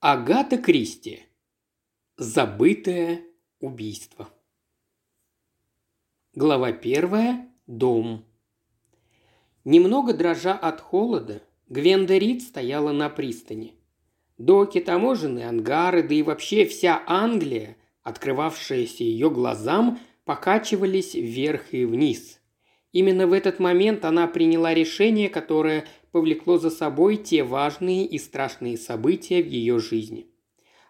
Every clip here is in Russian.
Агата Кристи. Забытое убийство. Глава первая. Дом. Немного дрожа от холода, Гвенда Рид стояла на пристани. Доки, таможенные ангары, да и вообще вся Англия, открывавшаяся ее глазам, покачивались вверх и вниз. Именно в этот момент она приняла решение, которое повлекло за собой те важные и страшные события в ее жизни.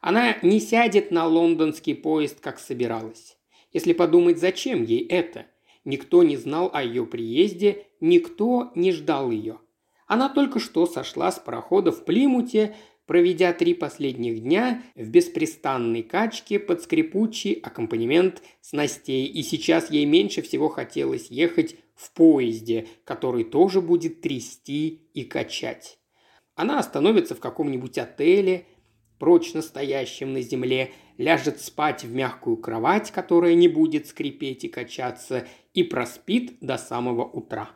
Она не сядет на лондонский поезд, как собиралась. Если подумать, зачем ей это? Никто не знал о ее приезде, никто не ждал ее. Она только что сошла с парохода в Плимуте, проведя три последних дня в беспрестанной качке под скрипучий аккомпанемент снастей, и сейчас ей меньше всего хотелось ехать в поезде, который тоже будет трясти и качать. Она остановится в каком-нибудь отеле, прочно стоящем на земле, ляжет спать в мягкую кровать, которая не будет скрипеть и качаться, и проспит до самого утра.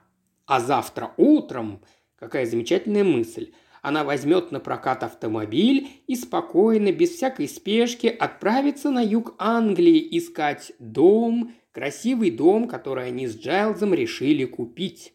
А завтра утром, какая замечательная мысль, она возьмет на прокат автомобиль и спокойно, без всякой спешки, отправится на юг Англии искать дом, красивый дом, который они с Джайлзом решили купить.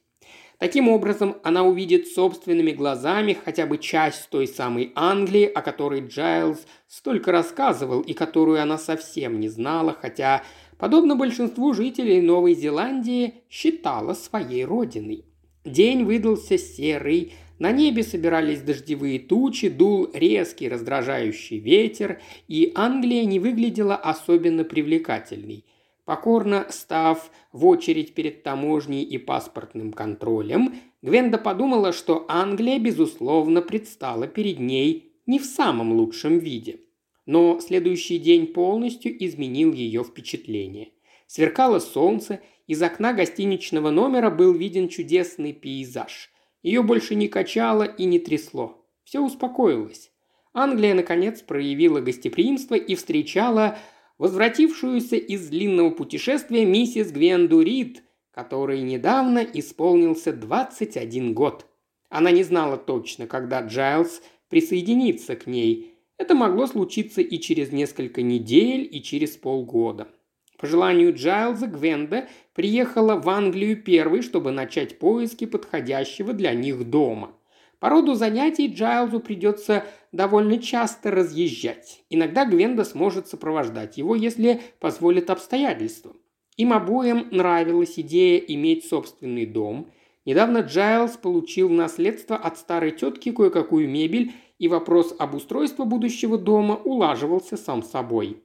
Таким образом, она увидит собственными глазами хотя бы часть той самой Англии, о которой Джайлз столько рассказывал и которую она совсем не знала, хотя, подобно большинству жителей Новой Зеландии, считала своей родиной. День выдался серый, на небе собирались дождевые тучи, дул резкий раздражающий ветер, и Англия не выглядела особенно привлекательной – Покорно став в очередь перед таможней и паспортным контролем, Гвенда подумала, что Англия, безусловно, предстала перед ней не в самом лучшем виде. Но следующий день полностью изменил ее впечатление. Сверкало солнце, из окна гостиничного номера был виден чудесный пейзаж. Ее больше не качало и не трясло. Все успокоилось. Англия, наконец, проявила гостеприимство и встречала возвратившуюся из длинного путешествия миссис Гвенду Рид, которой недавно исполнился 21 год. Она не знала точно, когда Джайлз присоединится к ней. Это могло случиться и через несколько недель, и через полгода. По желанию Джайлза Гвенда приехала в Англию первой, чтобы начать поиски подходящего для них дома. По роду занятий Джайлзу придется довольно часто разъезжать. Иногда Гвенда сможет сопровождать его, если позволит обстоятельства. Им обоим нравилась идея иметь собственный дом. Недавно Джайлз получил в наследство от старой тетки кое-какую мебель, и вопрос об устройстве будущего дома улаживался сам собой.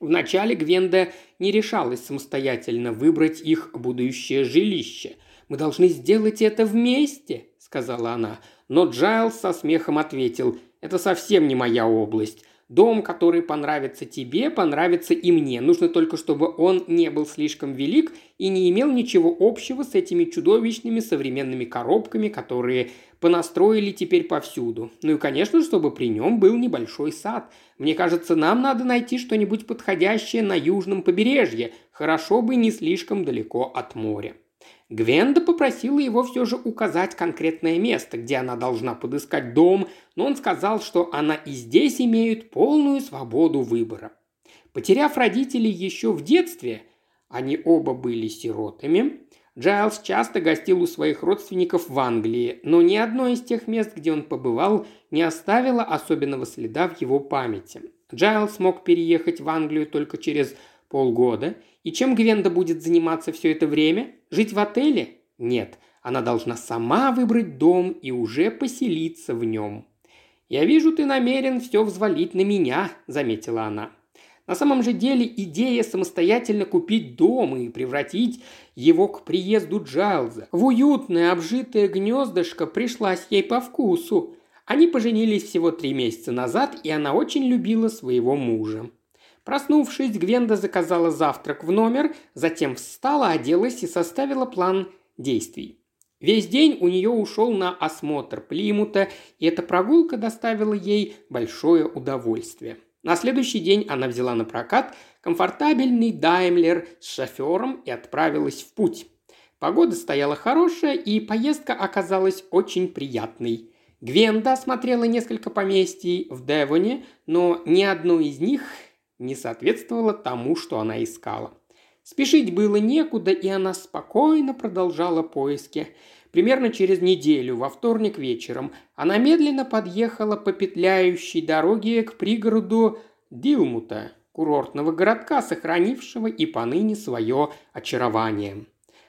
Вначале Гвенда не решалась самостоятельно выбрать их будущее жилище. «Мы должны сделать это вместе», — сказала она. Но Джайлз со смехом ответил – это совсем не моя область. Дом, который понравится тебе, понравится и мне. Нужно только, чтобы он не был слишком велик и не имел ничего общего с этими чудовищными современными коробками, которые понастроили теперь повсюду. Ну и, конечно, чтобы при нем был небольшой сад. Мне кажется, нам надо найти что-нибудь подходящее на южном побережье. Хорошо бы не слишком далеко от моря. Гвенда попросила его все же указать конкретное место, где она должна подыскать дом, но он сказал, что она и здесь имеет полную свободу выбора. Потеряв родителей еще в детстве, они оба были сиротами, Джайлз часто гостил у своих родственников в Англии, но ни одно из тех мест, где он побывал, не оставило особенного следа в его памяти. Джайлз мог переехать в Англию только через полгода, и чем Гвенда будет заниматься все это время? Жить в отеле? Нет, она должна сама выбрать дом и уже поселиться в нем. «Я вижу, ты намерен все взвалить на меня», – заметила она. На самом же деле идея самостоятельно купить дом и превратить его к приезду Джайлза в уютное обжитое гнездышко пришлась ей по вкусу. Они поженились всего три месяца назад, и она очень любила своего мужа. Проснувшись, Гвенда заказала завтрак в номер, затем встала, оделась и составила план действий. Весь день у нее ушел на осмотр Плимута, и эта прогулка доставила ей большое удовольствие. На следующий день она взяла на прокат комфортабельный Даймлер с шофером и отправилась в путь. Погода стояла хорошая, и поездка оказалась очень приятной. Гвенда осмотрела несколько поместий в Девоне, но ни одно из них не соответствовало тому, что она искала. Спешить было некуда, и она спокойно продолжала поиски. Примерно через неделю, во вторник вечером, она медленно подъехала по петляющей дороге к пригороду Дилмута, курортного городка, сохранившего и поныне свое очарование.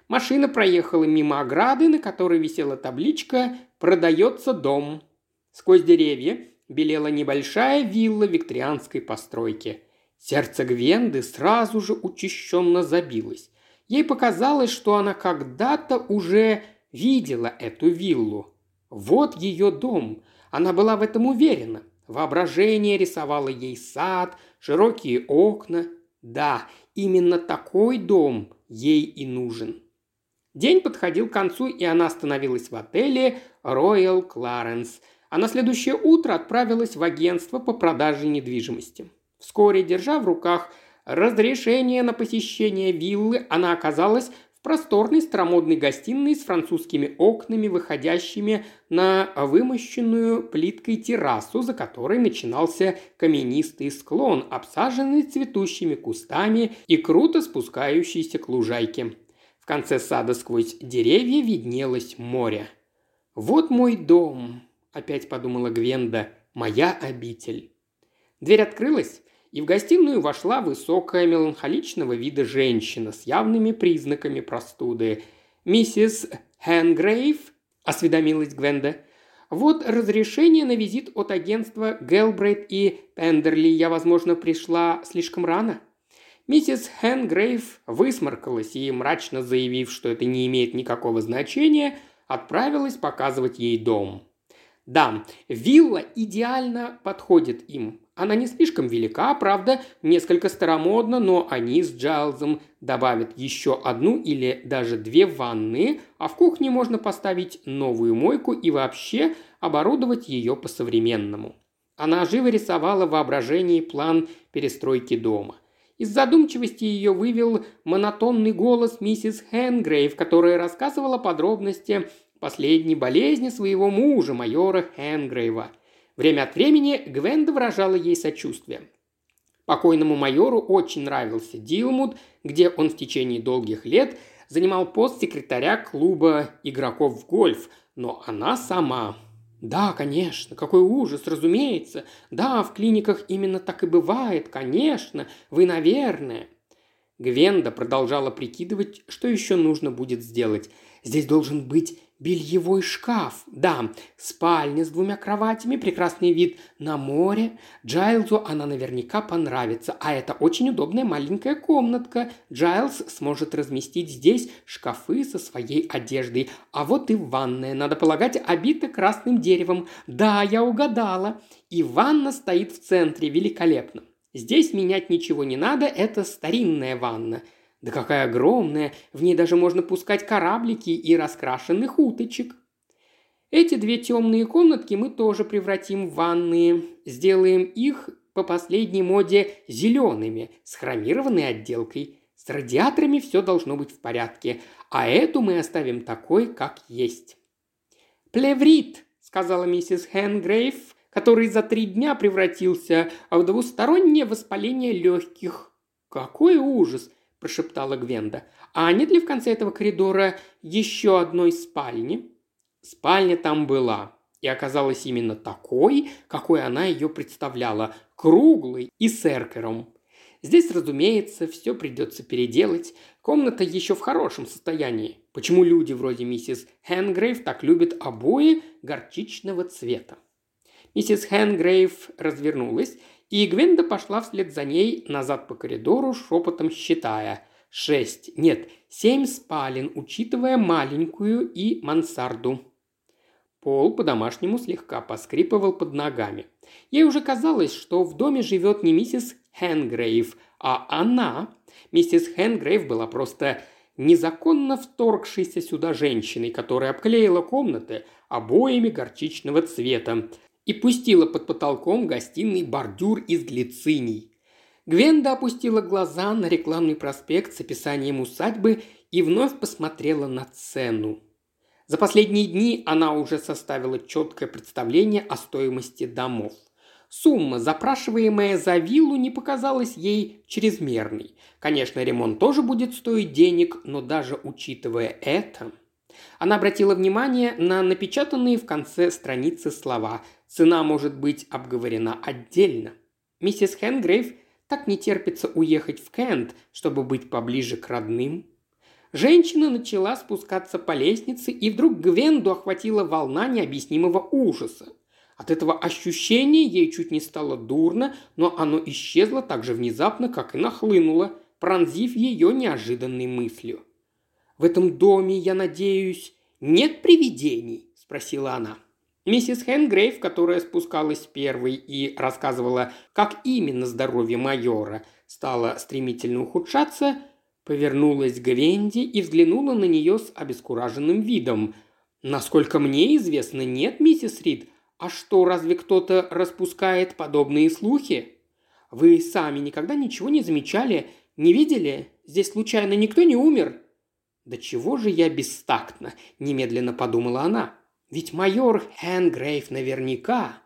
Машина проехала мимо ограды, на которой висела табличка «Продается дом». Сквозь деревья белела небольшая вилла викторианской постройки. Сердце Гвенды сразу же учащенно забилось. Ей показалось, что она когда-то уже видела эту виллу. Вот ее дом. Она была в этом уверена. Воображение рисовало ей сад, широкие окна. Да, именно такой дом ей и нужен. День подходил к концу, и она остановилась в отеле Royal Clarence, а на следующее утро отправилась в агентство по продаже недвижимости. Вскоре, держа в руках разрешение на посещение виллы, она оказалась в просторной старомодной гостиной с французскими окнами, выходящими на вымощенную плиткой террасу, за которой начинался каменистый склон, обсаженный цветущими кустами и круто спускающийся к лужайке. В конце сада сквозь деревья виднелось море. «Вот мой дом», – опять подумала Гвенда, – «моя обитель». Дверь открылась, и в гостиную вошла высокая меланхоличного вида женщина с явными признаками простуды. «Миссис Хэнгрейв?» – осведомилась Гвенда. «Вот разрешение на визит от агентства Гелбрейт и Пендерли. Я, возможно, пришла слишком рано?» Миссис Хэнгрейв высморкалась и, мрачно заявив, что это не имеет никакого значения, отправилась показывать ей дом. Да, вилла идеально подходит им. Она не слишком велика, правда, несколько старомодна, но они с Джайлзом добавят еще одну или даже две ванны, а в кухне можно поставить новую мойку и вообще оборудовать ее по-современному. Она живо рисовала в воображении план перестройки дома. Из задумчивости ее вывел монотонный голос миссис Хэнгрейв, которая рассказывала подробности последней болезни своего мужа, майора Хэнгрейва. Время от времени Гвенда выражала ей сочувствие. Покойному майору очень нравился Дилмут, где он в течение долгих лет занимал пост секретаря клуба игроков в гольф, но она сама да, конечно, какой ужас, разумеется. Да, в клиниках именно так и бывает, конечно, вы, наверное. Гвенда продолжала прикидывать, что еще нужно будет сделать. Здесь должен быть Бельевой шкаф. Да, спальня с двумя кроватями, прекрасный вид на море. Джайлзу она наверняка понравится, а это очень удобная маленькая комнатка. Джайлз сможет разместить здесь шкафы со своей одеждой. А вот и ванная, надо полагать, обита красным деревом. Да, я угадала. И ванна стоит в центре, великолепно. Здесь менять ничего не надо, это старинная ванна – да какая огромная, в ней даже можно пускать кораблики и раскрашенных уточек. Эти две темные комнатки мы тоже превратим в ванные. Сделаем их по последней моде зелеными, с хромированной отделкой. С радиаторами все должно быть в порядке, а эту мы оставим такой, как есть. «Плеврит», — сказала миссис Хэнгрейв, который за три дня превратился в двустороннее воспаление легких. «Какой ужас! Прошептала Гвенда. «А нет ли в конце этого коридора еще одной спальни?» Спальня там была, и оказалась именно такой, какой она ее представляла, круглой и с эркером. Здесь, разумеется, все придется переделать. Комната еще в хорошем состоянии. Почему люди вроде миссис Хэнгрейв так любят обои горчичного цвета? Миссис Хэнгрейв развернулась и Гвенда пошла вслед за ней назад по коридору, шепотом считая. Шесть, нет, семь спален, учитывая маленькую и мансарду. Пол по-домашнему слегка поскрипывал под ногами. Ей уже казалось, что в доме живет не миссис Хэнгрейв, а она. Миссис Хэнгрейв была просто незаконно вторгшейся сюда женщиной, которая обклеила комнаты обоями горчичного цвета, и пустила под потолком гостиный бордюр из глициний. Гвенда опустила глаза на рекламный проспект с описанием усадьбы и вновь посмотрела на цену. За последние дни она уже составила четкое представление о стоимости домов. Сумма, запрашиваемая за виллу, не показалась ей чрезмерной. Конечно, ремонт тоже будет стоить денег, но даже учитывая это... Она обратила внимание на напечатанные в конце страницы слова «Цена может быть обговорена отдельно». Миссис Хенгрейв так не терпится уехать в Кент, чтобы быть поближе к родным. Женщина начала спускаться по лестнице, и вдруг Гвенду охватила волна необъяснимого ужаса. От этого ощущения ей чуть не стало дурно, но оно исчезло так же внезапно, как и нахлынуло, пронзив ее неожиданной мыслью. «В этом доме, я надеюсь, нет привидений?» – спросила она. Миссис Хенгрейв, которая спускалась первой и рассказывала, как именно здоровье майора стало стремительно ухудшаться, повернулась к Гвенди и взглянула на нее с обескураженным видом. «Насколько мне известно, нет, миссис Рид. А что, разве кто-то распускает подобные слухи? Вы сами никогда ничего не замечали, не видели? Здесь случайно никто не умер?» «Да чего же я бестактна?» – немедленно подумала она. Ведь майор Хэнгрейв наверняка.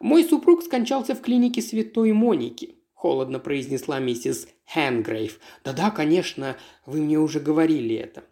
Мой супруг скончался в клинике Святой Моники, холодно произнесла миссис Хэнгрейв. Да-да, конечно, вы мне уже говорили это.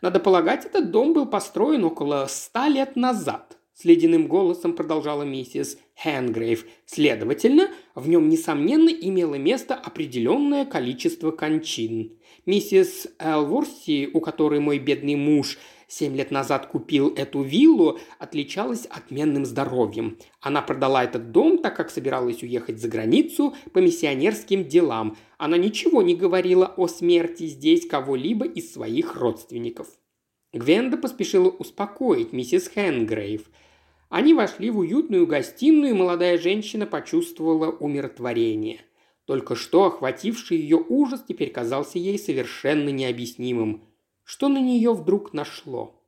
Надо полагать, этот дом был построен около ста лет назад, с ледяным голосом продолжала миссис Хэнгрейв. Следовательно, в нем, несомненно, имело место определенное количество кончин. Миссис Элворси, у которой мой бедный муж семь лет назад купил эту виллу, отличалась отменным здоровьем. Она продала этот дом, так как собиралась уехать за границу по миссионерским делам. Она ничего не говорила о смерти здесь кого-либо из своих родственников. Гвенда поспешила успокоить миссис Хэнгрейв. Они вошли в уютную гостиную, и молодая женщина почувствовала умиротворение. Только что охвативший ее ужас теперь казался ей совершенно необъяснимым что на нее вдруг нашло.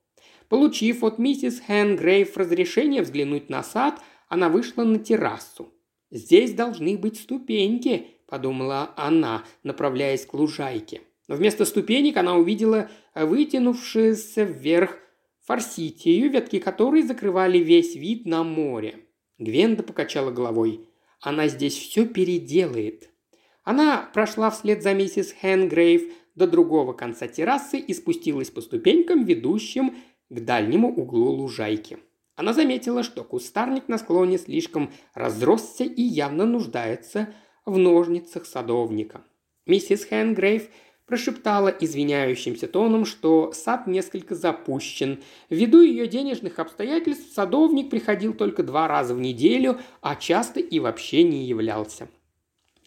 Получив от миссис Хэнгрейв разрешение взглянуть на сад, она вышла на террасу. «Здесь должны быть ступеньки», – подумала она, направляясь к лужайке. Но вместо ступенек она увидела вытянувшуюся вверх форситию, ветки которой закрывали весь вид на море. Гвенда покачала головой. «Она здесь все переделает». Она прошла вслед за миссис Хэнгрейв, до другого конца террасы и спустилась по ступенькам, ведущим к дальнему углу лужайки. Она заметила, что кустарник на склоне слишком разросся и явно нуждается в ножницах садовника. Миссис Хэнгрейв прошептала извиняющимся тоном, что сад несколько запущен. Ввиду ее денежных обстоятельств садовник приходил только два раза в неделю, а часто и вообще не являлся.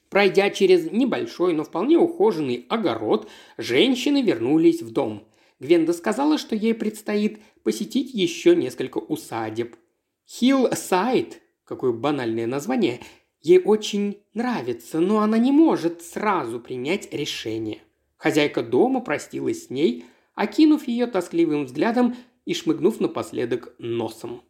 Пройдя через небольшой, но вполне ухоженный огород, женщины вернулись в дом. Гвенда сказала, что ей предстоит посетить еще несколько усадеб. Хилл-Сайд, какое банальное название, ей очень нравится, но она не может сразу принять решение. Хозяйка дома простилась с ней, окинув ее тоскливым взглядом и шмыгнув напоследок носом.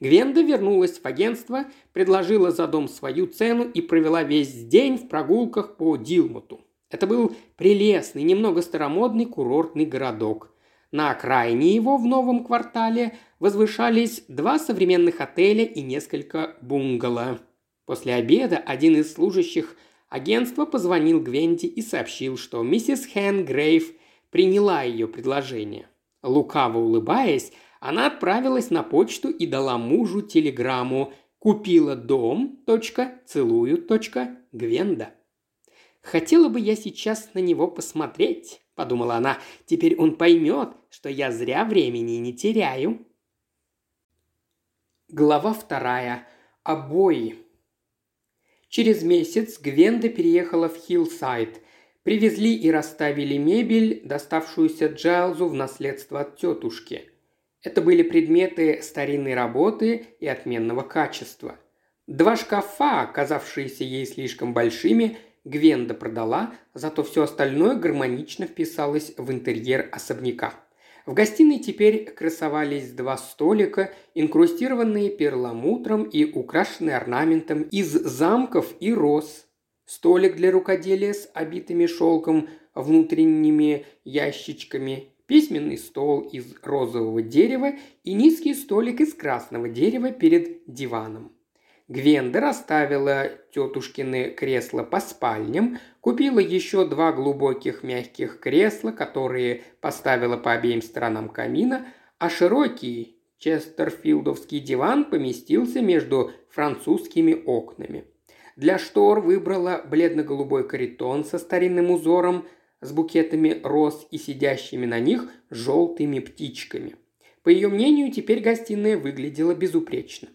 Гвенда вернулась в агентство, предложила за дом свою цену и провела весь день в прогулках по Дилмоту. Это был прелестный, немного старомодный курортный городок. На окраине его в новом квартале возвышались два современных отеля и несколько бунгало. После обеда один из служащих агентства позвонил Гвенди и сообщил, что миссис Хэн Грейв приняла ее предложение. Лукаво улыбаясь, она отправилась на почту и дала мужу телеграмму «Купила дом. Целую. Гвенда». «Хотела бы я сейчас на него посмотреть», – подумала она. «Теперь он поймет, что я зря времени не теряю». Глава вторая. Обои. Через месяц Гвенда переехала в Хиллсайд. Привезли и расставили мебель, доставшуюся Джайлзу в наследство от тетушки – это были предметы старинной работы и отменного качества. Два шкафа, оказавшиеся ей слишком большими, Гвенда продала, зато все остальное гармонично вписалось в интерьер особняка. В гостиной теперь красовались два столика, инкрустированные перламутром и украшенные орнаментом из замков и роз. Столик для рукоделия с обитыми шелком внутренними ящичками, письменный стол из розового дерева и низкий столик из красного дерева перед диваном. Гвенда расставила тетушкины кресла по спальням, купила еще два глубоких мягких кресла, которые поставила по обеим сторонам камина, а широкий честерфилдовский диван поместился между французскими окнами. Для штор выбрала бледно-голубой каритон со старинным узором, с букетами роз и сидящими на них желтыми птичками. По ее мнению, теперь гостиная выглядела безупречно.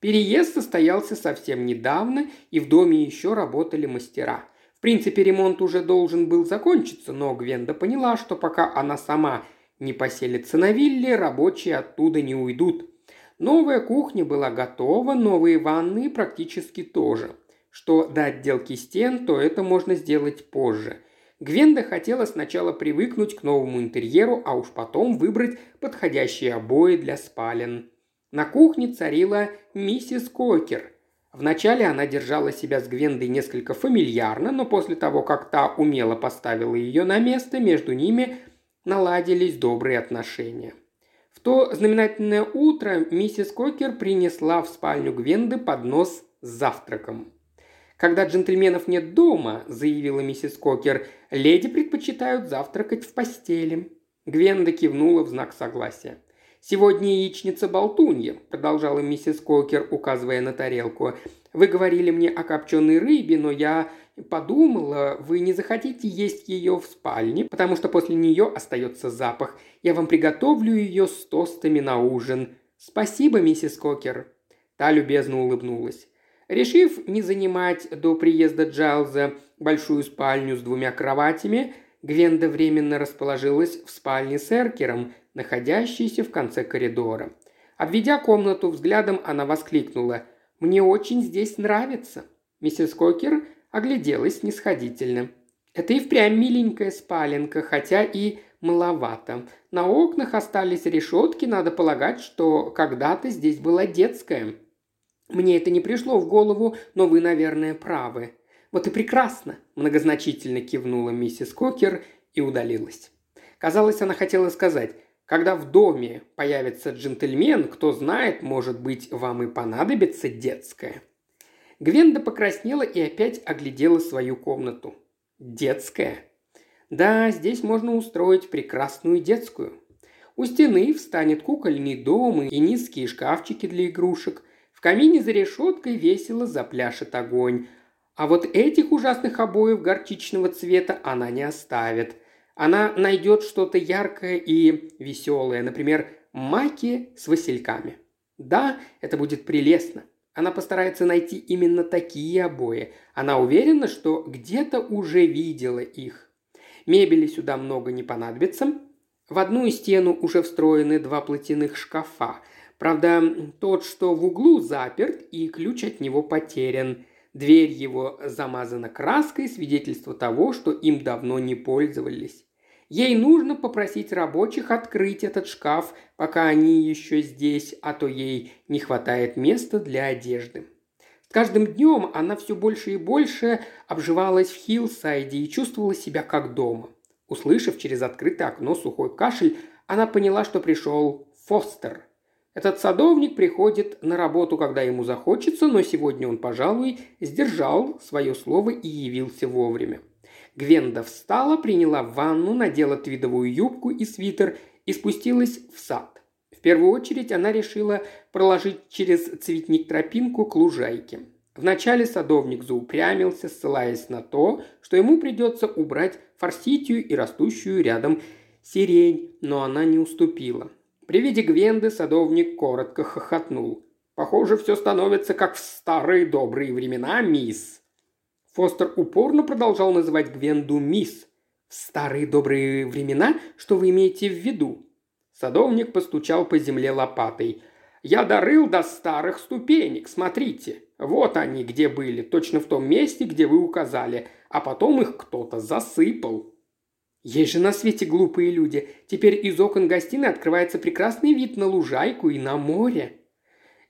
Переезд состоялся совсем недавно, и в доме еще работали мастера. В принципе, ремонт уже должен был закончиться, но Гвенда поняла, что пока она сама не поселится на вилле, рабочие оттуда не уйдут. Новая кухня была готова, новые ванны практически тоже. Что до отделки стен, то это можно сделать позже. Гвенда хотела сначала привыкнуть к новому интерьеру, а уж потом выбрать подходящие обои для спален. На кухне царила миссис Кокер. Вначале она держала себя с Гвендой несколько фамильярно, но после того, как та умело поставила ее на место, между ними наладились добрые отношения. В то знаменательное утро миссис Кокер принесла в спальню Гвенды поднос с завтраком. «Когда джентльменов нет дома», – заявила миссис Кокер, – «леди предпочитают завтракать в постели». Гвенда кивнула в знак согласия. «Сегодня яичница-болтунья», – продолжала миссис Кокер, указывая на тарелку. «Вы говорили мне о копченой рыбе, но я подумала, вы не захотите есть ее в спальне, потому что после нее остается запах. Я вам приготовлю ее с тостами на ужин. Спасибо, миссис Кокер». Та любезно улыбнулась. Решив не занимать до приезда Джайлза большую спальню с двумя кроватями, Гвенда временно расположилась в спальне с Эркером, находящейся в конце коридора. Обведя комнату взглядом, она воскликнула «Мне очень здесь нравится». Миссис Кокер огляделась снисходительно. «Это и впрямь миленькая спаленка, хотя и маловато. На окнах остались решетки, надо полагать, что когда-то здесь была детская. Мне это не пришло в голову, но вы, наверное, правы. Вот и прекрасно!» – многозначительно кивнула миссис Кокер и удалилась. Казалось, она хотела сказать когда в доме появится джентльмен, кто знает, может быть, вам и понадобится детская». Гвенда покраснела и опять оглядела свою комнату. «Детская?» «Да, здесь можно устроить прекрасную детскую. У стены встанет кукольный дом и низкие шкафчики для игрушек. В камине за решеткой весело запляшет огонь. А вот этих ужасных обоев горчичного цвета она не оставит – она найдет что-то яркое и веселое, например, маки с васильками. Да, это будет прелестно. Она постарается найти именно такие обои. Она уверена, что где-то уже видела их. Мебели сюда много не понадобится. В одну стену уже встроены два платяных шкафа. Правда, тот, что в углу, заперт, и ключ от него потерян. Дверь его замазана краской, свидетельство того, что им давно не пользовались. Ей нужно попросить рабочих открыть этот шкаф, пока они еще здесь, а то ей не хватает места для одежды. С каждым днем она все больше и больше обживалась в Хиллсайде и чувствовала себя как дома. Услышав через открытое окно сухой кашель, она поняла, что пришел Фостер. Этот садовник приходит на работу, когда ему захочется, но сегодня он, пожалуй, сдержал свое слово и явился вовремя. Гвенда встала, приняла ванну, надела твидовую юбку и свитер и спустилась в сад. В первую очередь она решила проложить через цветник тропинку к лужайке. Вначале садовник заупрямился, ссылаясь на то, что ему придется убрать форситию и растущую рядом сирень, но она не уступила. При виде Гвенды садовник коротко хохотнул. «Похоже, все становится как в старые добрые времена, мисс», Фостер упорно продолжал называть Гвенду мисс. «В старые добрые времена? Что вы имеете в виду?» Садовник постучал по земле лопатой. «Я дорыл до старых ступенек, смотрите. Вот они где были, точно в том месте, где вы указали, а потом их кто-то засыпал». Есть же на свете глупые люди. Теперь из окон гостиной открывается прекрасный вид на лужайку и на море.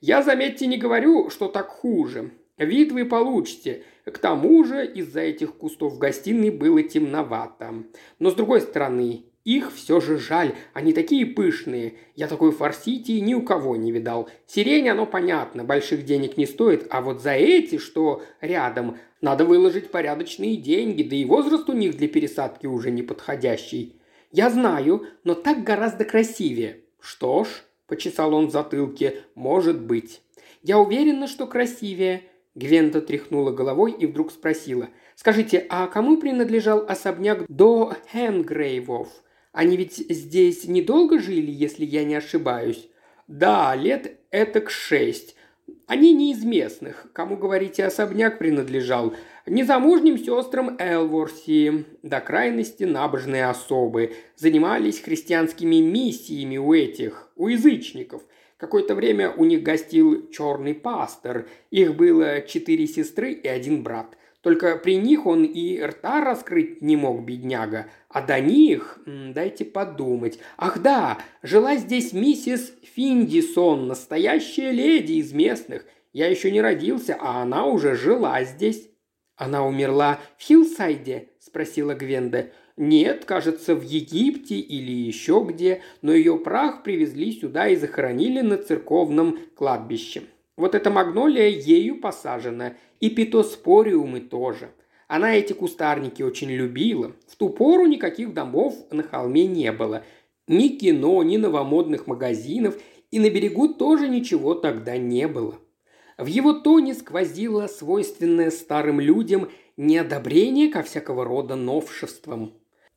Я, заметьте, не говорю, что так хуже. Вид вы получите. К тому же из-за этих кустов в гостиной было темновато. Но с другой стороны, Их все же жаль, они такие пышные. Я такой форсити ни у кого не видал. Сирень, оно понятно, больших денег не стоит, а вот за эти, что рядом, надо выложить порядочные деньги, да и возраст у них для пересадки уже не подходящий. Я знаю, но так гораздо красивее. Что ж, почесал он в затылке, может быть. Я уверена, что красивее. Гвента тряхнула головой и вдруг спросила. «Скажите, а кому принадлежал особняк до Хенгрейвов? Они ведь здесь недолго жили, если я не ошибаюсь?» «Да, лет это к шесть. Они не из местных. Кому, говорите, особняк принадлежал? Незамужним сестрам Элворси, до крайности набожные особы, занимались христианскими миссиями у этих, у язычников – Какое-то время у них гостил черный пастор. Их было четыре сестры и один брат. Только при них он и рта раскрыть не мог, бедняга. А до них, дайте подумать. Ах да, жила здесь миссис Финдисон, настоящая леди из местных. Я еще не родился, а она уже жила здесь. Она умерла в Хиллсайде? спросила Гвенда. Нет, кажется, в Египте или еще где, но ее прах привезли сюда и захоронили на церковном кладбище. Вот эта магнолия ею посажена, и питоспориумы тоже. Она эти кустарники очень любила. В ту пору никаких домов на холме не было. Ни кино, ни новомодных магазинов, и на берегу тоже ничего тогда не было. В его тоне сквозило свойственное старым людям неодобрение ко всякого рода новшествам.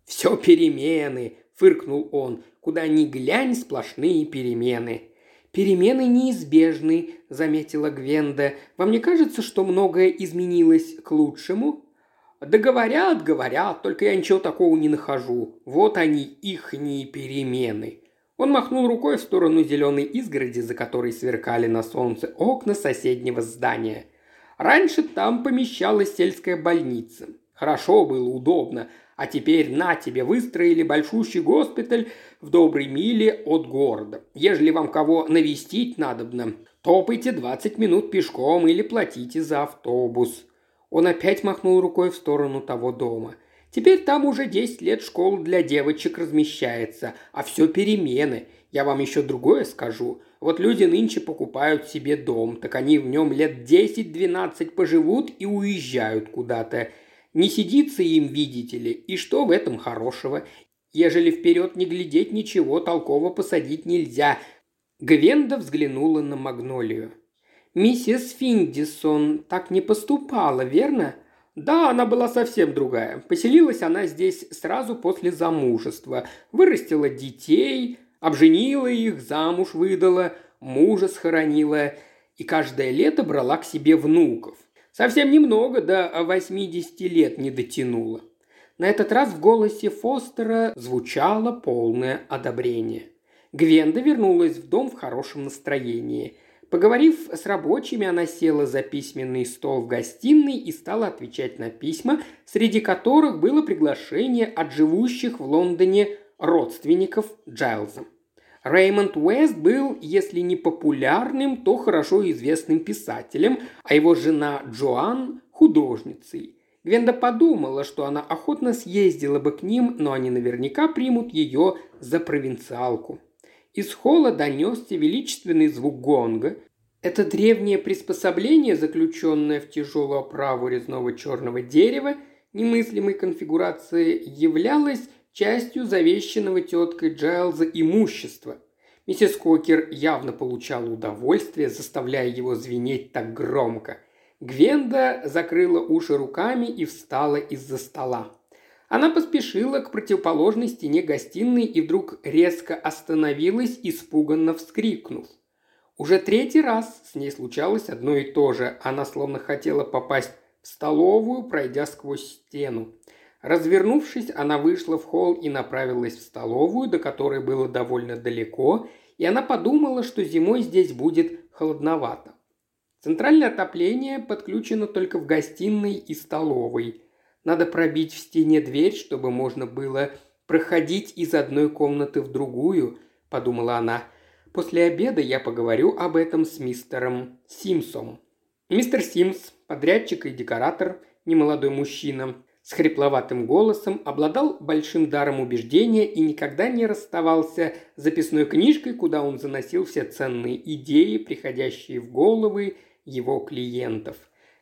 «Все перемены», – фыркнул он. «Куда ни глянь, сплошные перемены». «Перемены неизбежны», – заметила Гвенда. «Вам не кажется, что многое изменилось к лучшему?» «Да говорят, говорят, только я ничего такого не нахожу. Вот они, ихние перемены». Он махнул рукой в сторону зеленой изгороди, за которой сверкали на солнце окна соседнего здания. Раньше там помещалась сельская больница. Хорошо было, удобно. А теперь на тебе выстроили большущий госпиталь в доброй миле от города. Ежели вам кого навестить надобно, топайте 20 минут пешком или платите за автобус». Он опять махнул рукой в сторону того дома. «Теперь там уже 10 лет школ для девочек размещается, а все перемены. Я вам еще другое скажу. Вот люди нынче покупают себе дом, так они в нем лет 10-12 поживут и уезжают куда-то. Не сидится им, видите ли, и что в этом хорошего? Ежели вперед не глядеть, ничего толково посадить нельзя. Гвенда взглянула на Магнолию. «Миссис Финдисон так не поступала, верно?» «Да, она была совсем другая. Поселилась она здесь сразу после замужества. Вырастила детей, обженила их, замуж выдала, мужа схоронила и каждое лето брала к себе внуков. Совсем немного, до 80 лет не дотянула. На этот раз в голосе Фостера звучало полное одобрение. Гвенда вернулась в дом в хорошем настроении. Поговорив с рабочими, она села за письменный стол в гостиной и стала отвечать на письма, среди которых было приглашение от живущих в Лондоне родственников Джайлза. Реймонд Уэст был, если не популярным, то хорошо известным писателем, а его жена Джоан – художницей. Гвенда подумала, что она охотно съездила бы к ним, но они наверняка примут ее за провинциалку. Из холла донесся величественный звук гонга. Это древнее приспособление, заключенное в тяжелую оправу резного черного дерева, немыслимой конфигурации, являлось частью завещанного теткой Джайлза имущества. Миссис Кокер явно получала удовольствие, заставляя его звенеть так громко. Гвенда закрыла уши руками и встала из-за стола. Она поспешила к противоположной стене гостиной и вдруг резко остановилась, испуганно вскрикнув. Уже третий раз с ней случалось одно и то же. Она словно хотела попасть в столовую, пройдя сквозь стену. Развернувшись, она вышла в холл и направилась в столовую, до которой было довольно далеко, и она подумала, что зимой здесь будет холодновато. Центральное отопление подключено только в гостиной и столовой. Надо пробить в стене дверь, чтобы можно было проходить из одной комнаты в другую, подумала она. После обеда я поговорю об этом с мистером Симсом. Мистер Симс, подрядчик и декоратор, немолодой мужчина, с хрипловатым голосом, обладал большим даром убеждения и никогда не расставался с записной книжкой, куда он заносил все ценные идеи, приходящие в головы его клиентов.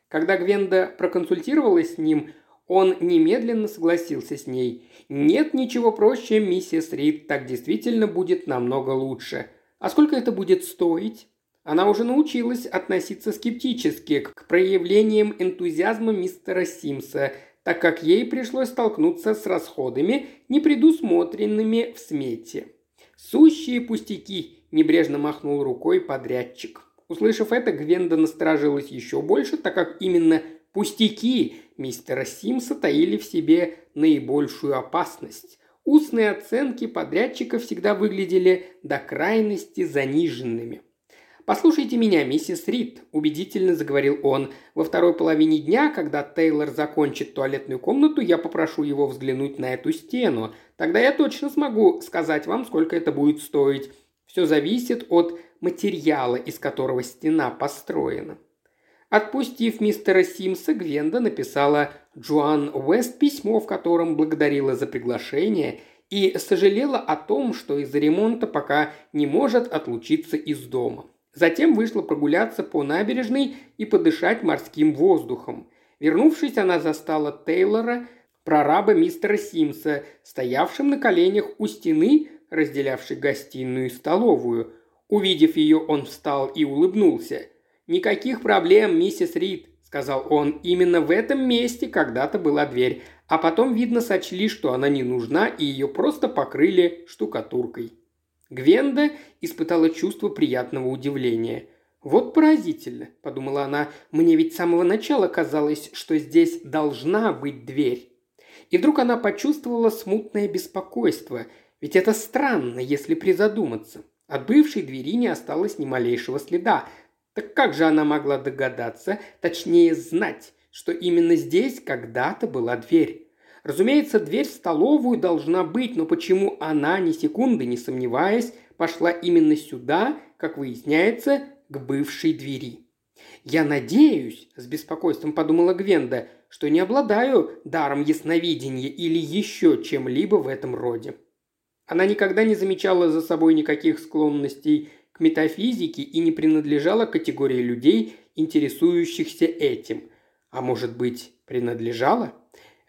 Когда Гвенда проконсультировалась с ним, он немедленно согласился с ней. «Нет ничего проще, миссис Рид, так действительно будет намного лучше. А сколько это будет стоить?» Она уже научилась относиться скептически к проявлениям энтузиазма мистера Симса – так как ей пришлось столкнуться с расходами, не предусмотренными в смете. «Сущие пустяки!» – небрежно махнул рукой подрядчик. Услышав это, Гвенда насторожилась еще больше, так как именно пустяки мистера Симса таили в себе наибольшую опасность. Устные оценки подрядчика всегда выглядели до крайности заниженными – «Послушайте меня, миссис Рид», – убедительно заговорил он. «Во второй половине дня, когда Тейлор закончит туалетную комнату, я попрошу его взглянуть на эту стену. Тогда я точно смогу сказать вам, сколько это будет стоить. Все зависит от материала, из которого стена построена». Отпустив мистера Симса, Гвенда написала Джоан Уэст письмо, в котором благодарила за приглашение и сожалела о том, что из-за ремонта пока не может отлучиться из дома. Затем вышла прогуляться по набережной и подышать морским воздухом. Вернувшись, она застала Тейлора, прораба мистера Симса, стоявшим на коленях у стены, разделявшей гостиную и столовую. Увидев ее, он встал и улыбнулся. «Никаких проблем, миссис Рид», – сказал он. «Именно в этом месте когда-то была дверь, а потом, видно, сочли, что она не нужна, и ее просто покрыли штукатуркой». Гвенда испытала чувство приятного удивления. «Вот поразительно», – подумала она, – «мне ведь с самого начала казалось, что здесь должна быть дверь». И вдруг она почувствовала смутное беспокойство, ведь это странно, если призадуматься. От бывшей двери не осталось ни малейшего следа. Так как же она могла догадаться, точнее знать, что именно здесь когда-то была дверь? Разумеется, дверь в столовую должна быть, но почему она, ни секунды не сомневаясь, пошла именно сюда, как выясняется, к бывшей двери? «Я надеюсь», – с беспокойством подумала Гвенда, – «что не обладаю даром ясновидения или еще чем-либо в этом роде». Она никогда не замечала за собой никаких склонностей к метафизике и не принадлежала к категории людей, интересующихся этим. А может быть, принадлежала?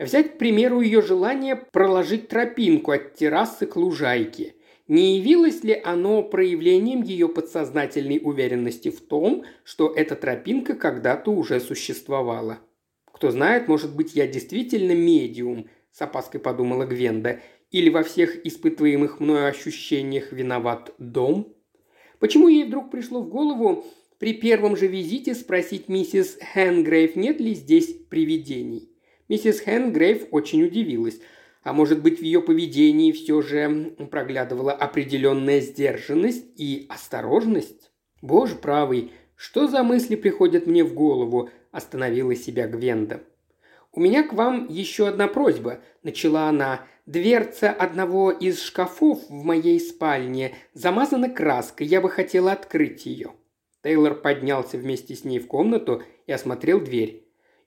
Взять, к примеру, ее желание проложить тропинку от террасы к лужайке. Не явилось ли оно проявлением ее подсознательной уверенности в том, что эта тропинка когда-то уже существовала? Кто знает, может быть, я действительно медиум, с опаской подумала Гвенда, или во всех испытываемых мною ощущениях виноват дом? Почему ей вдруг пришло в голову при первом же визите спросить миссис Хэнгрейв, нет ли здесь привидений? Миссис Хэнгрейв очень удивилась. А может быть, в ее поведении все же проглядывала определенная сдержанность и осторожность? Боже правый, что за мысли приходят мне в голову? Остановила себя Гвенда. «У меня к вам еще одна просьба», – начала она. «Дверца одного из шкафов в моей спальне замазана краской, я бы хотела открыть ее». Тейлор поднялся вместе с ней в комнату и осмотрел дверь.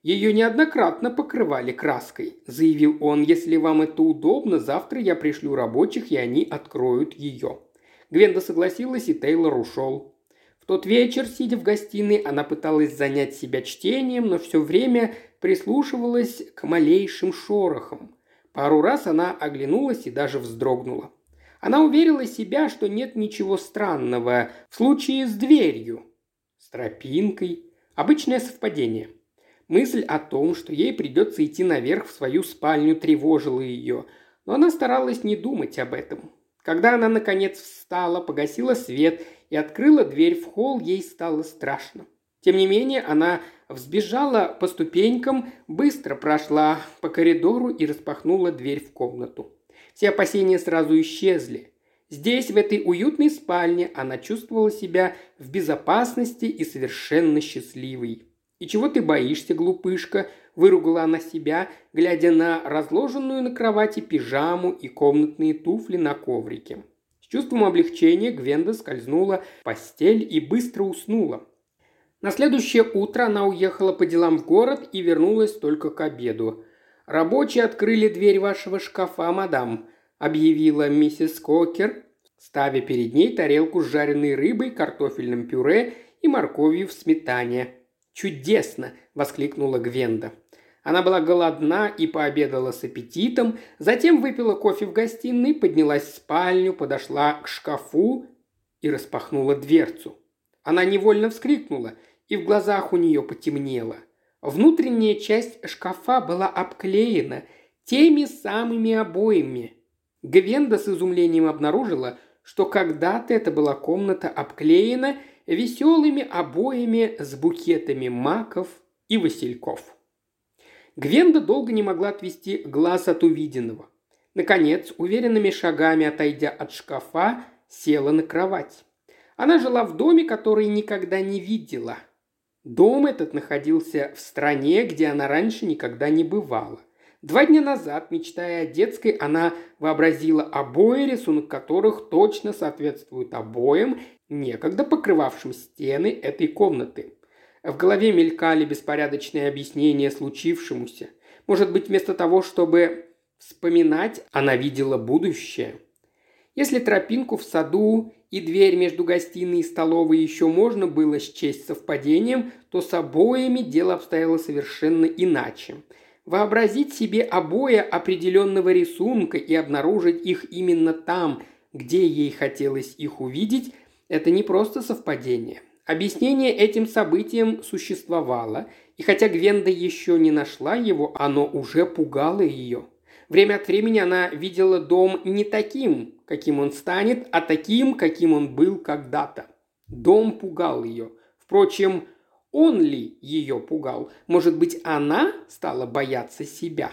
Ее неоднократно покрывали краской», – заявил он. «Если вам это удобно, завтра я пришлю рабочих, и они откроют ее». Гвенда согласилась, и Тейлор ушел. В тот вечер, сидя в гостиной, она пыталась занять себя чтением, но все время прислушивалась к малейшим шорохам. Пару раз она оглянулась и даже вздрогнула. Она уверила себя, что нет ничего странного в случае с дверью, с тропинкой. Обычное совпадение. Мысль о том, что ей придется идти наверх в свою спальню, тревожила ее, но она старалась не думать об этом. Когда она, наконец, встала, погасила свет и открыла дверь в холл, ей стало страшно. Тем не менее, она взбежала по ступенькам, быстро прошла по коридору и распахнула дверь в комнату. Все опасения сразу исчезли. Здесь, в этой уютной спальне, она чувствовала себя в безопасности и совершенно счастливой. «И чего ты боишься, глупышка?» – выругала она себя, глядя на разложенную на кровати пижаму и комнатные туфли на коврике. С чувством облегчения Гвенда скользнула в постель и быстро уснула. На следующее утро она уехала по делам в город и вернулась только к обеду. «Рабочие открыли дверь вашего шкафа, мадам», – объявила миссис Кокер, ставя перед ней тарелку с жареной рыбой, картофельным пюре и морковью в сметане. «Чудесно!» – воскликнула Гвенда. Она была голодна и пообедала с аппетитом, затем выпила кофе в гостиной, поднялась в спальню, подошла к шкафу и распахнула дверцу. Она невольно вскрикнула, и в глазах у нее потемнело. Внутренняя часть шкафа была обклеена теми самыми обоями. Гвенда с изумлением обнаружила, что когда-то это была комната обклеена веселыми обоями с букетами маков и васильков. Гвенда долго не могла отвести глаз от увиденного. Наконец, уверенными шагами отойдя от шкафа, села на кровать. Она жила в доме, который никогда не видела. Дом этот находился в стране, где она раньше никогда не бывала. Два дня назад, мечтая о детской, она вообразила обои, рисунок которых точно соответствует обоям, некогда покрывавшим стены этой комнаты. В голове мелькали беспорядочные объяснения случившемуся. Может быть, вместо того, чтобы вспоминать, она видела будущее. Если тропинку в саду и дверь между гостиной и столовой еще можно было счесть совпадением, то с обоями дело обстояло совершенно иначе. Вообразить себе обои определенного рисунка и обнаружить их именно там, где ей хотелось их увидеть, это не просто совпадение. Объяснение этим событиям существовало, и хотя Гвенда еще не нашла его, оно уже пугало ее. Время от времени она видела дом не таким, каким он станет, а таким, каким он был когда-то. Дом пугал ее. Впрочем, он ли ее пугал? Может быть, она стала бояться себя?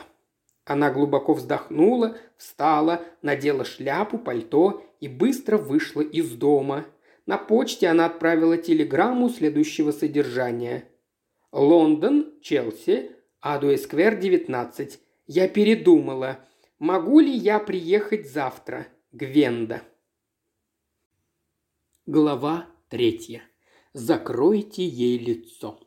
Она глубоко вздохнула, встала, надела шляпу, пальто и быстро вышла из дома – на почте она отправила телеграмму следующего содержания. «Лондон, Челси, Адуэсквер, 19. Я передумала. Могу ли я приехать завтра? Гвенда». Глава третья. Закройте ей лицо.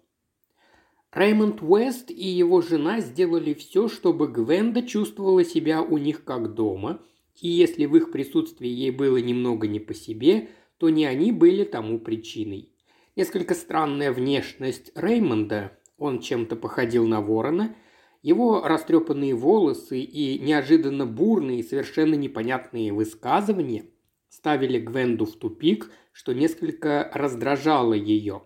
Раймонд Уэст и его жена сделали все, чтобы Гвенда чувствовала себя у них как дома, и если в их присутствии ей было немного не по себе – то не они были тому причиной. Несколько странная внешность Реймонда, он чем-то походил на ворона, его растрепанные волосы и неожиданно бурные, совершенно непонятные высказывания ставили Гвенду в тупик, что несколько раздражало ее.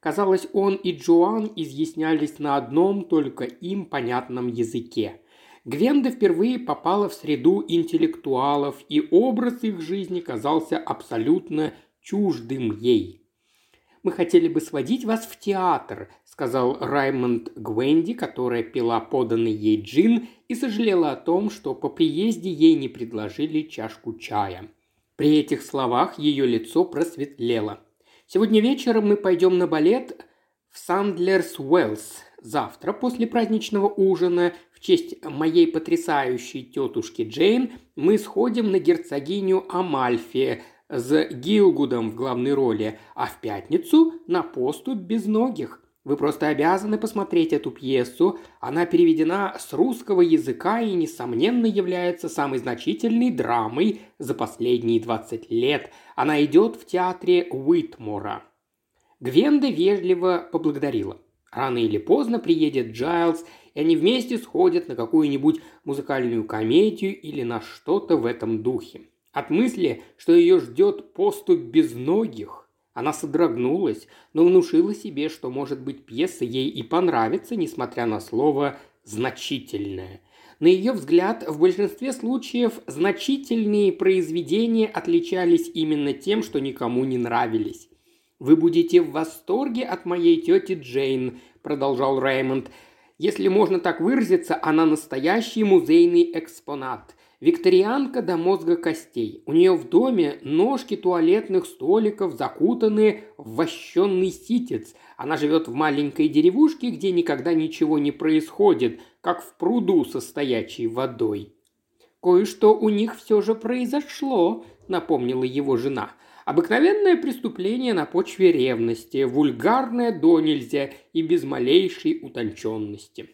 Казалось, он и Джоан изъяснялись на одном только им понятном языке. Гвенда впервые попала в среду интеллектуалов, и образ их жизни казался абсолютно чуждым ей. «Мы хотели бы сводить вас в театр», – сказал Раймонд Гвенди, которая пила поданный ей джин и сожалела о том, что по приезде ей не предложили чашку чая. При этих словах ее лицо просветлело. «Сегодня вечером мы пойдем на балет в Сандлерс Уэллс. Завтра, после праздничного ужина, в честь моей потрясающей тетушки Джейн мы сходим на герцогиню Амальфи с Гилгудом в главной роли, а в пятницу на посту без ногих. Вы просто обязаны посмотреть эту пьесу. Она переведена с русского языка и, несомненно, является самой значительной драмой за последние 20 лет. Она идет в театре Уитмора. Гвенда вежливо поблагодарила. Рано или поздно приедет Джайлз и они вместе сходят на какую-нибудь музыкальную комедию или на что-то в этом духе. От мысли, что ее ждет поступ безногих, она содрогнулась, но внушила себе, что, может быть, пьеса ей и понравится, несмотря на слово «значительное». На ее взгляд, в большинстве случаев значительные произведения отличались именно тем, что никому не нравились. «Вы будете в восторге от моей тети Джейн», – продолжал Реймонд. Если можно так выразиться, она настоящий музейный экспонат. Викторианка до мозга костей. У нее в доме ножки туалетных столиков закутаны в вощенный ситец. Она живет в маленькой деревушке, где никогда ничего не происходит, как в пруду со стоячей водой. «Кое-что у них все же произошло», — напомнила его жена. Обыкновенное преступление на почве ревности, вульгарное до нельзя и без малейшей утонченности.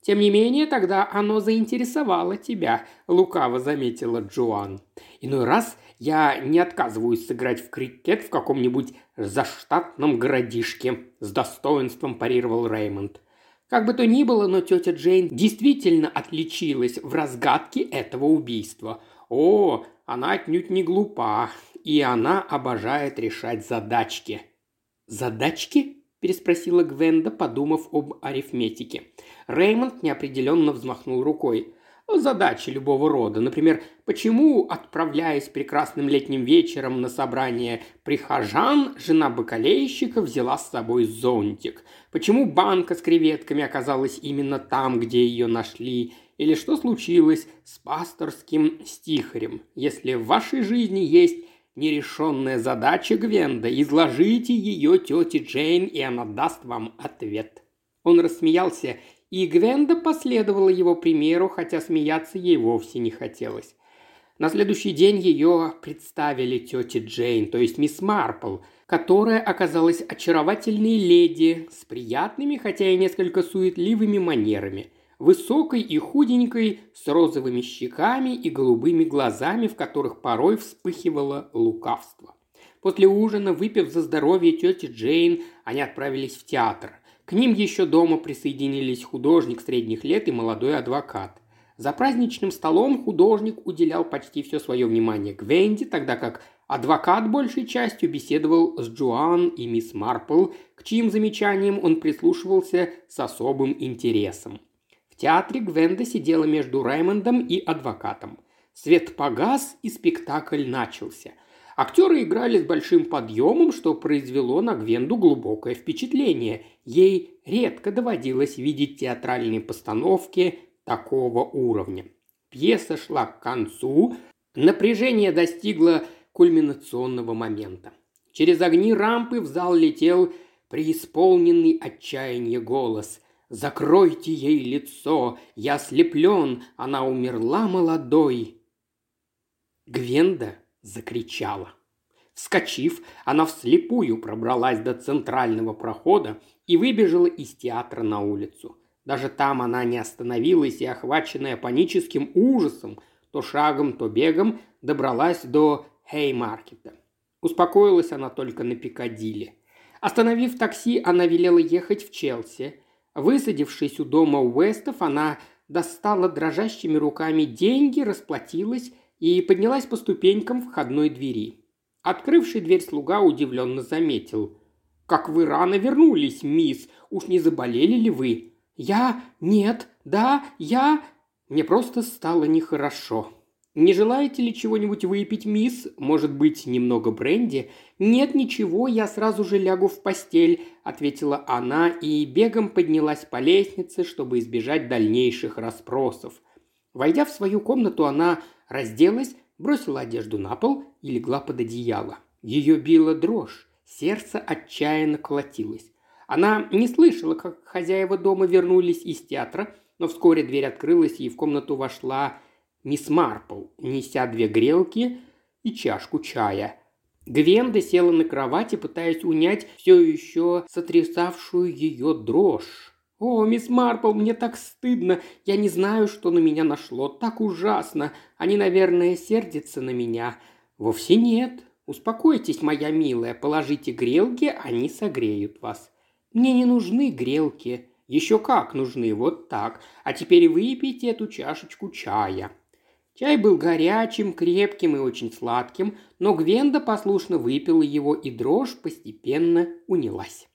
Тем не менее, тогда оно заинтересовало тебя», – лукаво заметила Джоан. «Иной раз я не отказываюсь сыграть в крикет в каком-нибудь заштатном городишке», – с достоинством парировал Реймонд. Как бы то ни было, но тетя Джейн действительно отличилась в разгадке этого убийства. О, она отнюдь не глупа, и она обожает решать задачки. «Задачки?» – переспросила Гвенда, подумав об арифметике. Реймонд неопределенно взмахнул рукой. Задачи любого рода. Например, почему, отправляясь прекрасным летним вечером на собрание прихожан, жена бакалейщика взяла с собой зонтик? Почему банка с креветками оказалась именно там, где ее нашли? Или что случилось с пасторским стихарем? Если в вашей жизни есть нерешенная задача Гвенда, изложите ее тете Джейн, и она даст вам ответ». Он рассмеялся, и Гвенда последовала его примеру, хотя смеяться ей вовсе не хотелось. На следующий день ее представили тете Джейн, то есть мисс Марпл, которая оказалась очаровательной леди с приятными, хотя и несколько суетливыми манерами – высокой и худенькой, с розовыми щеками и голубыми глазами, в которых порой вспыхивало лукавство. После ужина, выпив за здоровье тети Джейн, они отправились в театр. К ним еще дома присоединились художник средних лет и молодой адвокат. За праздничным столом художник уделял почти все свое внимание Гвенди, тогда как адвокат большей частью беседовал с Джоан и мисс Марпл, к чьим замечаниям он прислушивался с особым интересом театре Гвенда сидела между Раймондом и адвокатом. Свет погас, и спектакль начался. Актеры играли с большим подъемом, что произвело на Гвенду глубокое впечатление. Ей редко доводилось видеть театральные постановки такого уровня. Пьеса шла к концу, напряжение достигло кульминационного момента. Через огни рампы в зал летел преисполненный отчаяния голос – Закройте ей лицо, я ослеплен, она умерла молодой. Гвенда закричала. Вскочив, она вслепую пробралась до центрального прохода и выбежала из театра на улицу. Даже там она не остановилась и, охваченная паническим ужасом, то шагом, то бегом, добралась до Хеймаркета. Успокоилась она только на Пикадилли. Остановив такси, она велела ехать в Челси – Высадившись у дома Уэстов, она достала дрожащими руками деньги, расплатилась и поднялась по ступенькам входной двери. Открывший дверь слуга удивленно заметил. «Как вы рано вернулись, мисс! Уж не заболели ли вы?» «Я? Нет. Да, я...» Мне просто стало нехорошо. «Не желаете ли чего-нибудь выпить, мисс? Может быть, немного бренди?» «Нет, ничего, я сразу же лягу в постель», – ответила она и бегом поднялась по лестнице, чтобы избежать дальнейших расспросов. Войдя в свою комнату, она разделась, бросила одежду на пол и легла под одеяло. Ее била дрожь, сердце отчаянно колотилось. Она не слышала, как хозяева дома вернулись из театра, но вскоре дверь открылась, и в комнату вошла мисс Марпл, неся две грелки и чашку чая. Гвенда села на кровати, пытаясь унять все еще сотрясавшую ее дрожь. «О, мисс Марпл, мне так стыдно. Я не знаю, что на меня нашло. Так ужасно. Они, наверное, сердятся на меня». «Вовсе нет. Успокойтесь, моя милая. Положите грелки, они согреют вас». «Мне не нужны грелки». «Еще как нужны, вот так. А теперь выпейте эту чашечку чая». Чай был горячим, крепким и очень сладким, но Гвенда послушно выпила его, и дрожь постепенно унялась.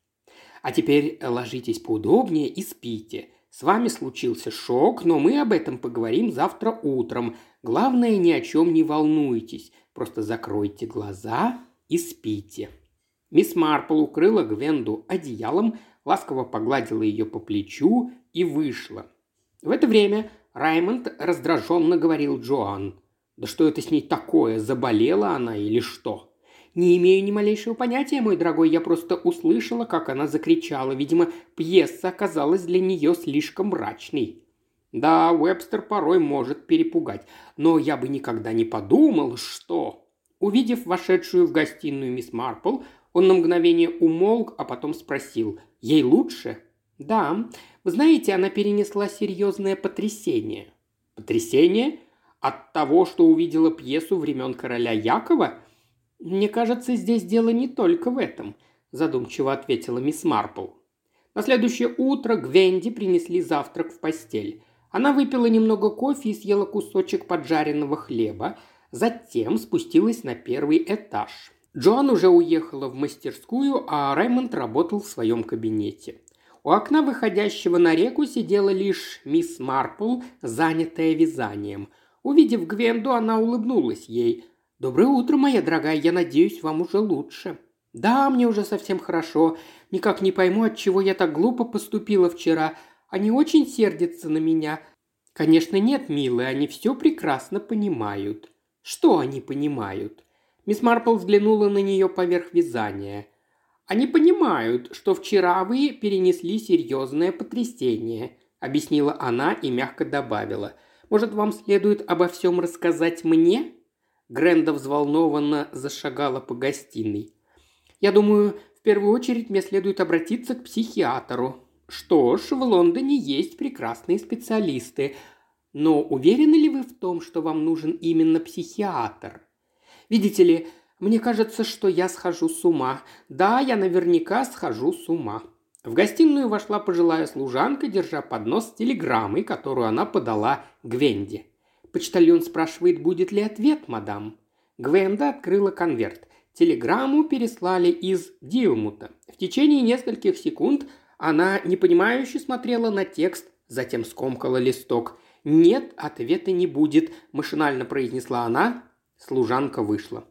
«А теперь ложитесь поудобнее и спите. С вами случился шок, но мы об этом поговорим завтра утром. Главное, ни о чем не волнуйтесь. Просто закройте глаза и спите». Мисс Марпл укрыла Гвенду одеялом, ласково погладила ее по плечу и вышла. В это время Раймонд раздраженно говорил Джоан. «Да что это с ней такое? Заболела она или что?» «Не имею ни малейшего понятия, мой дорогой, я просто услышала, как она закричала. Видимо, пьеса оказалась для нее слишком мрачной». «Да, Уэбстер порой может перепугать, но я бы никогда не подумал, что...» Увидев вошедшую в гостиную мисс Марпл, он на мгновение умолк, а потом спросил «Ей лучше?» «Да, Вы знаете, она перенесла серьезное потрясение. Потрясение? От того, что увидела пьесу времен короля Якова? Мне кажется, здесь дело не только в этом, задумчиво ответила мисс Марпл. На следующее утро Гвенди принесли завтрак в постель. Она выпила немного кофе и съела кусочек поджаренного хлеба, затем спустилась на первый этаж. Джоан уже уехала в мастерскую, а Раймонд работал в своем кабинете. У окна, выходящего на реку, сидела лишь мисс Марпл, занятая вязанием. Увидев Гвенду, она улыбнулась ей. «Доброе утро, моя дорогая, я надеюсь, вам уже лучше». «Да, мне уже совсем хорошо. Никак не пойму, от чего я так глупо поступила вчера. Они очень сердятся на меня». «Конечно, нет, милая, они все прекрасно понимают». «Что они понимают?» Мисс Марпл взглянула на нее поверх вязания. «Они понимают, что вчера вы перенесли серьезное потрясение», – объяснила она и мягко добавила. «Может, вам следует обо всем рассказать мне?» Гренда взволнованно зашагала по гостиной. «Я думаю, в первую очередь мне следует обратиться к психиатру. Что ж, в Лондоне есть прекрасные специалисты. Но уверены ли вы в том, что вам нужен именно психиатр? Видите ли, мне кажется, что я схожу с ума. Да, я наверняка схожу с ума. В гостиную вошла пожилая служанка, держа поднос с телеграммой, которую она подала Гвенде. Почтальон спрашивает, будет ли ответ, мадам. Гвенда открыла конверт. Телеграмму переслали из Дилмута. В течение нескольких секунд она непонимающе смотрела на текст, затем скомкала листок. «Нет, ответа не будет», – машинально произнесла она. Служанка вышла.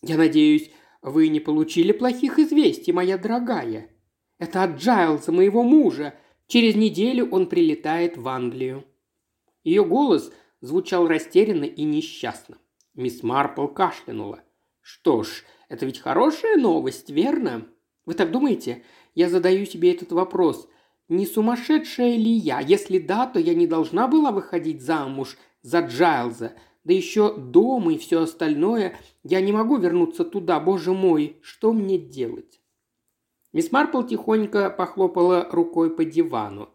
«Я надеюсь, вы не получили плохих известий, моя дорогая. Это от Джайлса, моего мужа. Через неделю он прилетает в Англию». Ее голос звучал растерянно и несчастно. Мисс Марпл кашлянула. «Что ж, это ведь хорошая новость, верно? Вы так думаете? Я задаю себе этот вопрос. Не сумасшедшая ли я? Если да, то я не должна была выходить замуж за Джайлза. Да еще дом и все остальное. Я не могу вернуться туда, боже мой. Что мне делать?» Мисс Марпл тихонько похлопала рукой по дивану.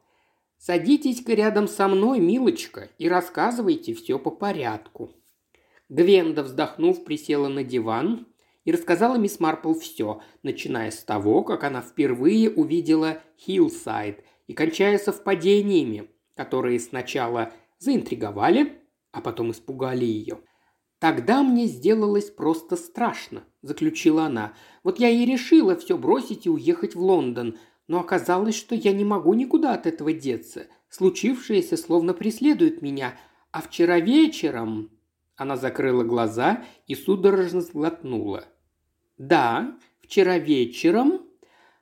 «Садитесь-ка рядом со мной, милочка, и рассказывайте все по порядку». Гвенда, вздохнув, присела на диван и рассказала мисс Марпл все, начиная с того, как она впервые увидела Хиллсайд и кончая совпадениями, которые сначала заинтриговали, а потом испугали ее. «Тогда мне сделалось просто страшно», – заключила она. «Вот я и решила все бросить и уехать в Лондон, но оказалось, что я не могу никуда от этого деться. Случившееся словно преследует меня, а вчера вечером...» Она закрыла глаза и судорожно сглотнула. «Да, вчера вечером...»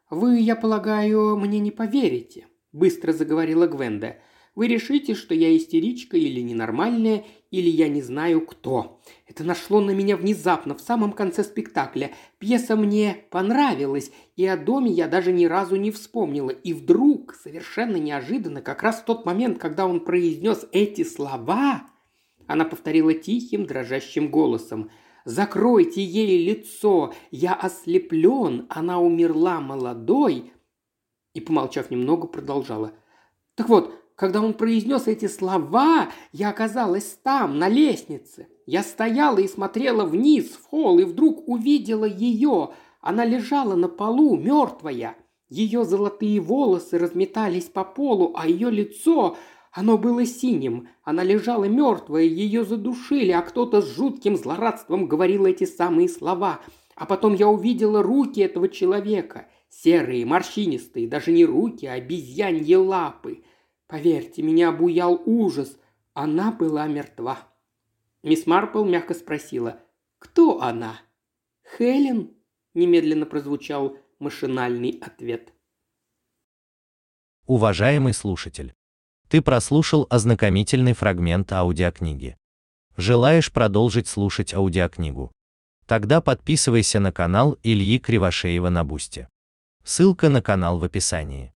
«Вы, я полагаю, мне не поверите», – быстро заговорила Гвенда. Вы решите, что я истеричка или ненормальная, или я не знаю кто. Это нашло на меня внезапно, в самом конце спектакля. Пьеса мне понравилась, и о доме я даже ни разу не вспомнила. И вдруг, совершенно неожиданно, как раз в тот момент, когда он произнес эти слова, она повторила тихим, дрожащим голосом. «Закройте ей лицо! Я ослеплен! Она умерла молодой!» И, помолчав немного, продолжала. «Так вот, когда он произнес эти слова, я оказалась там, на лестнице. Я стояла и смотрела вниз, в холл, и вдруг увидела ее. Она лежала на полу, мертвая. Ее золотые волосы разметались по полу, а ее лицо, оно было синим. Она лежала мертвая, ее задушили, а кто-то с жутким злорадством говорил эти самые слова. А потом я увидела руки этого человека. Серые, морщинистые, даже не руки, а обезьяньи лапы – Поверьте, меня обуял ужас. Она была мертва. Мисс Марпл мягко спросила, кто она? Хелен? Немедленно прозвучал машинальный ответ. Уважаемый слушатель, ты прослушал ознакомительный фрагмент аудиокниги. Желаешь продолжить слушать аудиокнигу? Тогда подписывайся на канал Ильи Кривошеева на Бусте. Ссылка на канал в описании.